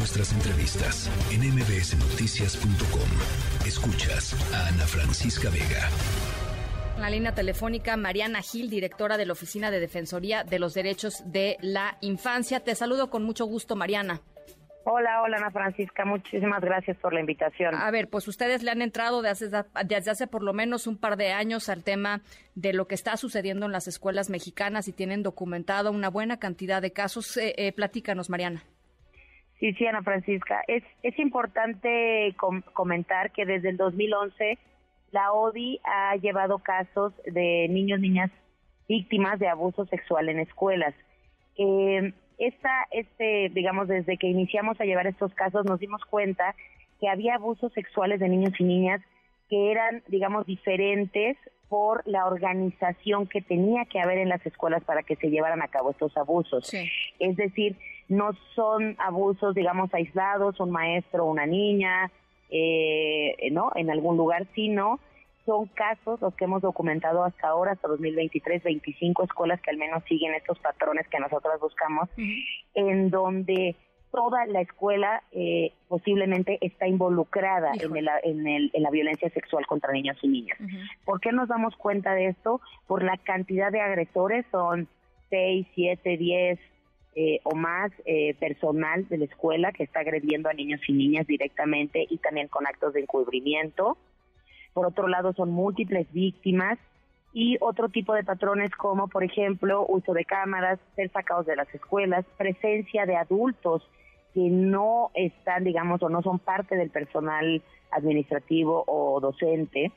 nuestras entrevistas en mbsnoticias.com. Escuchas a Ana Francisca Vega. En la línea telefónica, Mariana Gil, directora de la Oficina de Defensoría de los Derechos de la Infancia. Te saludo con mucho gusto, Mariana. Hola, hola Ana Francisca, muchísimas gracias por la invitación. A ver, pues ustedes le han entrado desde hace, hace por lo menos un par de años al tema de lo que está sucediendo en las escuelas mexicanas y tienen documentado una buena cantidad de casos. Eh, eh, platícanos, Mariana. Sí, sí, Ana Francisca. Es, es importante comentar que desde el 2011 la ODI ha llevado casos de niños, niñas víctimas de abuso sexual en escuelas. Eh, esta, este, digamos, desde que iniciamos a llevar estos casos, nos dimos cuenta que había abusos sexuales de niños y niñas que eran, digamos, diferentes por la organización que tenía que haber en las escuelas para que se llevaran a cabo estos abusos. Es decir, no son abusos, digamos, aislados, un maestro, una niña, eh, ¿no? En algún lugar, sino son casos los que hemos documentado hasta ahora, hasta 2023, 25 escuelas que al menos siguen estos patrones que nosotros buscamos, en donde toda la escuela eh, posiblemente está involucrada en, el, en, el, en, la violencia sexual contra niños y niñas. ¿Por qué nos damos cuenta de esto? Por la cantidad de agresores, son 6, 7, 10 o más eh, personal de la escuela que está agrediendo a niños y niñas directamente y también con actos de encubrimiento por otro lado son múltiples víctimas y otro tipo de patrones como, por ejemplo, uso de cámaras, ser sacados de las escuelas, presencia de adultos que no están, digamos, o no son parte del personal administrativo o docente.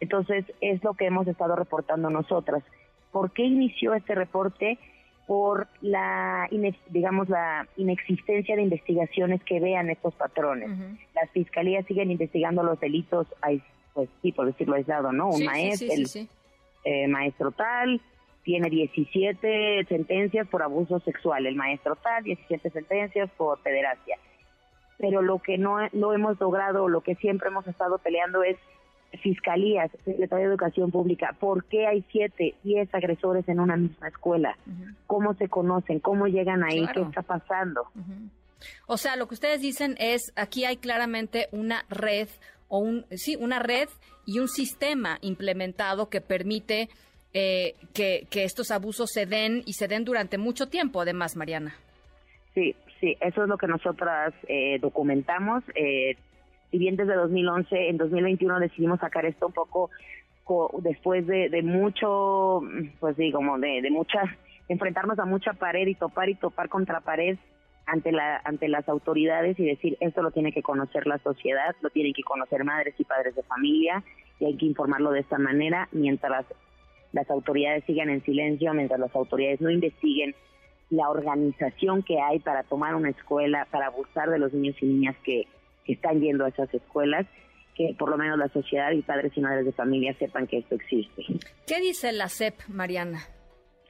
Entonces, es lo que hemos estado reportando nosotras. ¿Por qué inició este reporte? Por la, digamos, la inexistencia de investigaciones que vean estos patrones. Las fiscalías siguen investigando los delitos pues sí, por decirlo aislado, ¿no? Un maestro, eh, maestro tal, tiene 17 sentencias por abuso sexual, el maestro tal, 17 sentencias por pederastia. Pero lo que no, no hemos logrado, lo que siempre hemos estado peleando es fiscalías, Secretaría de Educación Pública, ¿por qué hay siete, diez agresores en una misma escuela? ¿Cómo se conocen? ¿Cómo llegan ahí? ¿Qué está pasando? O sea, lo que ustedes dicen es, aquí hay claramente una red, o un, sí, una red y un sistema implementado que permite eh, que, estos abusos se den y se den durante mucho tiempo, además, Mariana. Sí, sí, eso es lo que nosotras eh, documentamos. Eh, si bien desde 2011, en 2021 decidimos sacar esto un poco después de, de mucho, pues sí, como de, de mucha, enfrentarnos a mucha pared y topar y topar contra pared ante la ante las autoridades y decir esto lo tiene que conocer la sociedad, lo tienen que conocer madres y padres de familia y hay que informarlo de esta manera mientras las autoridades sigan en silencio, mientras las autoridades no investiguen la organización que hay para tomar una escuela, para abusar de los niños y niñas que, están yendo a esas escuelas, que por lo menos la sociedad y padres y madres de familia sepan que esto existe. ¿Qué dice la CEP, Mariana?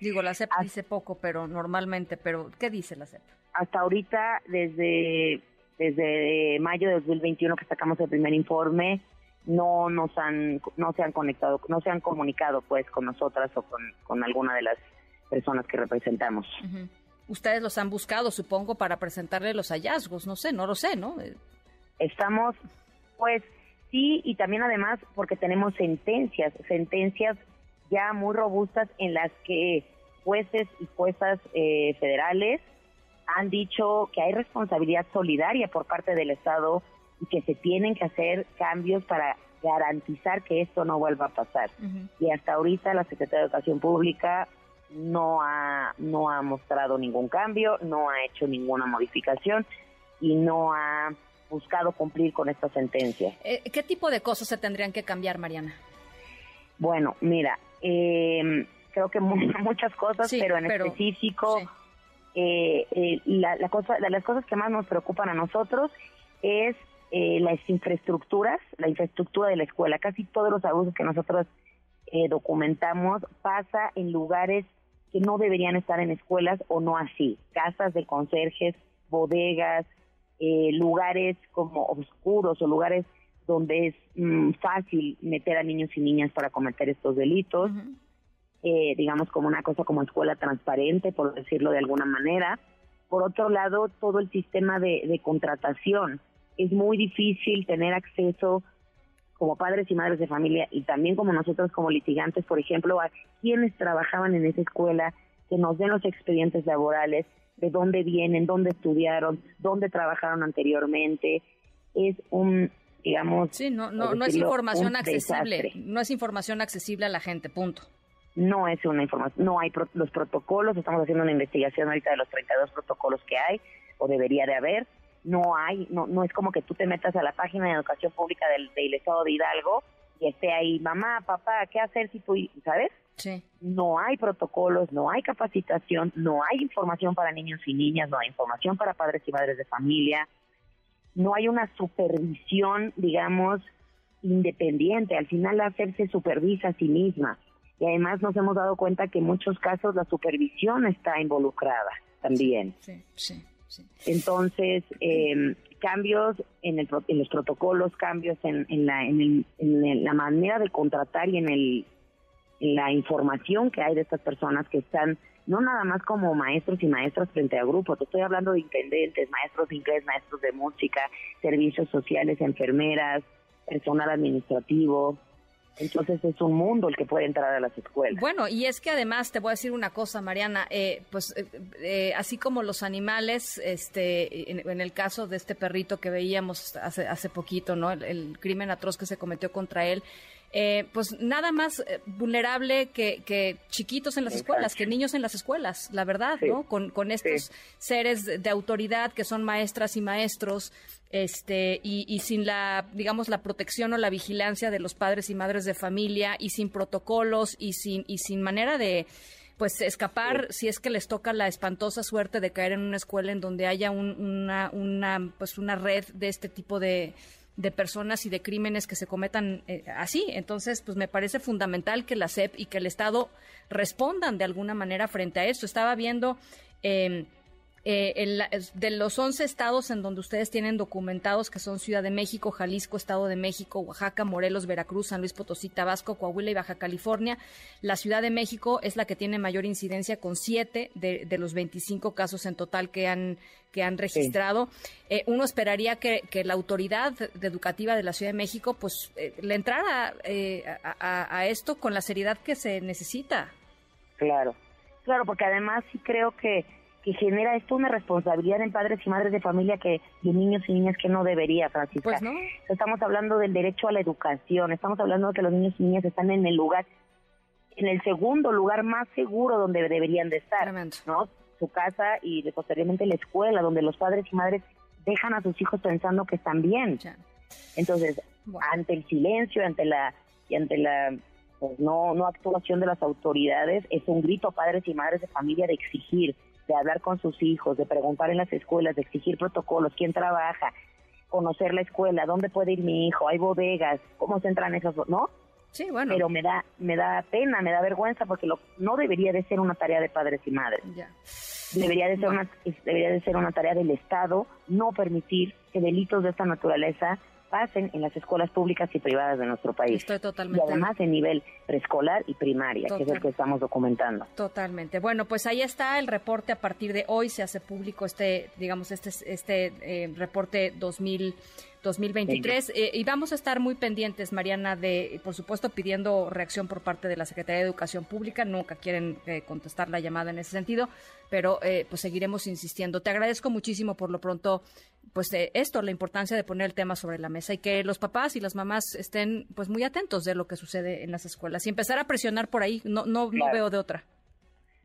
Digo, la CEP dice poco, pero normalmente, pero ¿qué dice la CEP? hasta ahorita, desde, desde mayo de 2021 que sacamos el primer informe, no nos han, no se han conectado, no se han comunicado pues con nosotras o con, alguna de las personas que representamos. Ustedes los han buscado, supongo, para presentarle los hallazgos, no sé, no lo sé, ¿no? Estamos, pues sí, y también además porque tenemos sentencias, sentencias ya muy robustas en las que jueces y juezas eh, federales han dicho que hay responsabilidad solidaria por parte del Estado y que se tienen que hacer cambios para garantizar que esto no vuelva a pasar. Y hasta ahorita la Secretaría de Educación Pública no ha, no ha mostrado ningún cambio, no ha hecho ninguna modificación y no ha buscado cumplir con esta sentencia. Eh, ¿Qué tipo de cosas se tendrían que cambiar, Mariana? Bueno, mira, eh, creo que muchas cosas, pero en específico eh, eh, la, cosa, de las cosas que más nos preocupan a nosotros es eh, las infraestructuras, la infraestructura de la escuela. Casi todos los abusos que nosotros eh, documentamos pasa en lugares que no deberían estar en escuelas o no así. Casas de conserjes, bodegas, lugares como oscuros o lugares donde es mm, fácil meter a niños y niñas para cometer estos delitos eh, digamos, como una cosa como escuela transparente, por decirlo de alguna manera. Por otro lado, todo el sistema de, de contratación. Es muy difícil tener acceso como padres y madres de familia y también como nosotros como litigantes, por ejemplo, a quienes trabajaban en esa escuela, que nos den los expedientes laborales, de dónde vienen, dónde estudiaron, dónde trabajaron anteriormente. Es un, digamos... Sí, no, no, no es información accesible, no es información accesible a la gente, punto. No es una información, no hay los protocolos, estamos haciendo una investigación ahorita de los 32 protocolos que hay, o debería de haber, no hay, no, no es como que tú te metas a la página de educación pública del, del Estado de Hidalgo y esté ahí, mamá, papá, ¿qué hacer si tú, sabes? Sí. No hay protocolos, no hay capacitación, no hay información para niños y niñas, no hay información para padres y madres de familia, no hay una supervisión, digamos, independiente. Al final la SEP se supervisa a sí misma. Y además nos hemos dado cuenta que en muchos casos la supervisión está involucrada también. Sí, sí. Entonces, eh, cambios en, el, en, los protocolos, cambios en, la, en, la manera de contratar y en, el, la información que hay de estas personas que están no nada más como maestros y maestras frente a grupos, te estoy hablando de intendentes, maestros de inglés, maestros de música, servicios sociales, enfermeras, personal administrativo, entonces es un mundo el que puede entrar a las escuelas. Bueno, y es que además te voy a decir una cosa, Mariana, eh, pues eh, eh, así como los animales, este, en, el caso de este perrito que veíamos hace, hace poquito, ¿no? el crimen atroz que se cometió contra él, eh, pues nada más eh, vulnerable que, chiquitos en las escuelas, que niños en las escuelas, la verdad, ¿no? Con, con estos seres de autoridad que son maestras y maestros, este, y, y, sin la, digamos, la protección o la vigilancia de los padres y madres de familia, y sin protocolos, y sin, y sin manera de pues escapar si es que les toca la espantosa suerte de caer en una escuela en donde haya una, una, pues una red de este tipo de, de personas y de crímenes que se cometan eh, así. Entonces, pues me parece fundamental que la SEP y que el Estado respondan de alguna manera frente a esto. Estaba viendo... Eh, eh, de los 11 estados en donde ustedes tienen documentados, que son Ciudad de México, Jalisco, Estado de México, Oaxaca, Morelos, Veracruz, San Luis Potosí, Tabasco, Coahuila y Baja California, la Ciudad de México es la que tiene mayor incidencia con 7 de, los 25 casos en total que han, que han registrado. Eh, uno esperaría que, la autoridad educativa de la Ciudad de México pues eh, le entrara a, a esto con la seriedad que se necesita. Claro, claro, porque además sí creo que que genera esto una responsabilidad en padres y madres de familia que de niños y niñas que no debería, Francisca. Pues no. Estamos hablando del derecho a la educación, estamos hablando de que los niños y niñas están en el lugar, en el segundo lugar más seguro donde deberían de estar, ¿no? Su casa y posteriormente la escuela, donde los padres y madres dejan a sus hijos pensando que están bien. Entonces, ante el silencio, ante la y ante la pues, no no actuación de las autoridades, es un grito a padres y madres de familia de exigir de hablar con sus hijos, de preguntar en las escuelas, de exigir protocolos, quién trabaja, conocer la escuela, dónde puede ir mi hijo, hay bodegas, cómo se entran esos, ¿no? Sí, bueno. Pero me da me da pena, me da vergüenza porque lo, no debería de ser una tarea de padres y madres. Ya. Debería de ser una debería de ser una tarea del Estado no permitir que delitos de esta naturaleza pasen en las escuelas públicas y privadas de nuestro país. Estoy totalmente. Y además en nivel preescolar y primaria, que es el que estamos documentando. Totalmente. Bueno, pues ahí está el reporte. A partir de hoy se hace público este, digamos, este, este eh, reporte 2000. 2023. Eh, y vamos a estar muy pendientes, Mariana, de, por supuesto, pidiendo reacción por parte de la Secretaría de Educación Pública. Nunca quieren eh, contestar la llamada en ese sentido, pero pues seguiremos insistiendo. Te agradezco muchísimo por lo pronto pues esto, la importancia de poner el tema sobre la mesa y que los papás y las mamás estén pues muy atentos de lo que sucede en las escuelas y empezar a presionar por ahí, no, no, no veo de otra.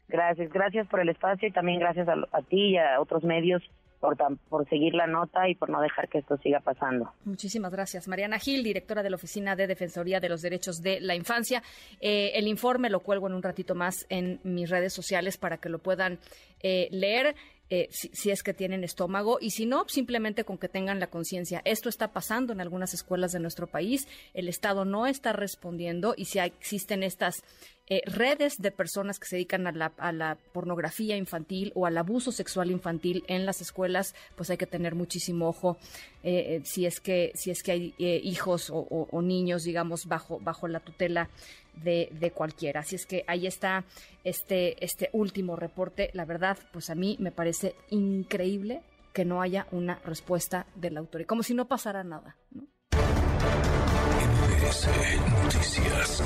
Gracias, gracias por el espacio y también gracias a, a ti y a otros medios por, seguir la nota y por no dejar que esto siga pasando. Muchísimas gracias. Mariana Gil, directora de la Oficina de Defensoría de los Derechos de la Infancia. Eh, el informe lo cuelgo en un ratito más en mis redes sociales para que lo puedan eh, leer. Eh, si, es que tienen estómago y si no, simplemente con que tengan la conciencia. Esto está pasando en algunas escuelas de nuestro país, el Estado no está respondiendo y si existen estas eh, redes de personas que se dedican a la, a la, pornografía infantil o al abuso sexual infantil en las escuelas, pues hay que tener muchísimo ojo eh, si es que si es que hay hijos o, niños, digamos, bajo bajo la tutela de, de, cualquiera. Así es que ahí está este este último reporte. La verdad, pues a mí me parece increíble que no haya una respuesta de la autoridad, como si no pasara nada. ¿no? Noticias.